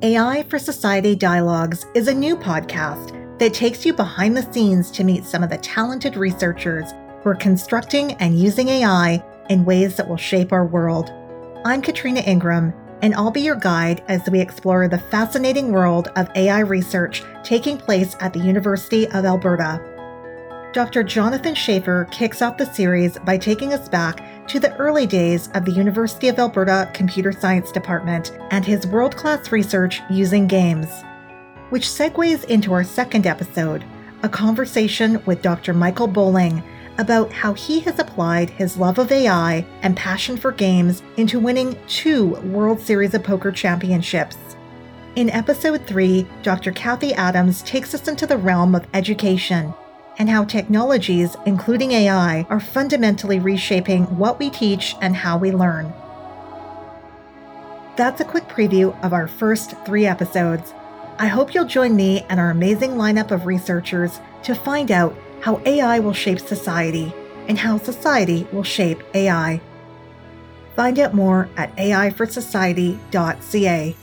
AI for Society Dialogues is a new podcast that takes you behind the scenes to meet some of the talented researchers who are constructing and using AI in ways that will shape our world. I'm Katrina Ingram, and I'll be your guide as we explore the fascinating world of AI research taking place at the University of Alberta. Dr. Jonathan Schaeffer kicks off the series by taking us back to the early days of the University of Alberta Computer Science Department and his world class research using games. Which segues into our second episode, a conversation with Dr. Michael Bowling about how he has applied his love of AI and passion for games into winning two World Series of Poker championships. In episode 3, Dr. Kathy Adams takes us into the realm of education and how technologies, including AI, are fundamentally reshaping what we teach and how we learn. That's a quick preview of our first three episodes. I hope you'll join me and our amazing lineup of researchers to find out how AI will shape society and how society will shape AI. Find out more at aiforsociety.ca.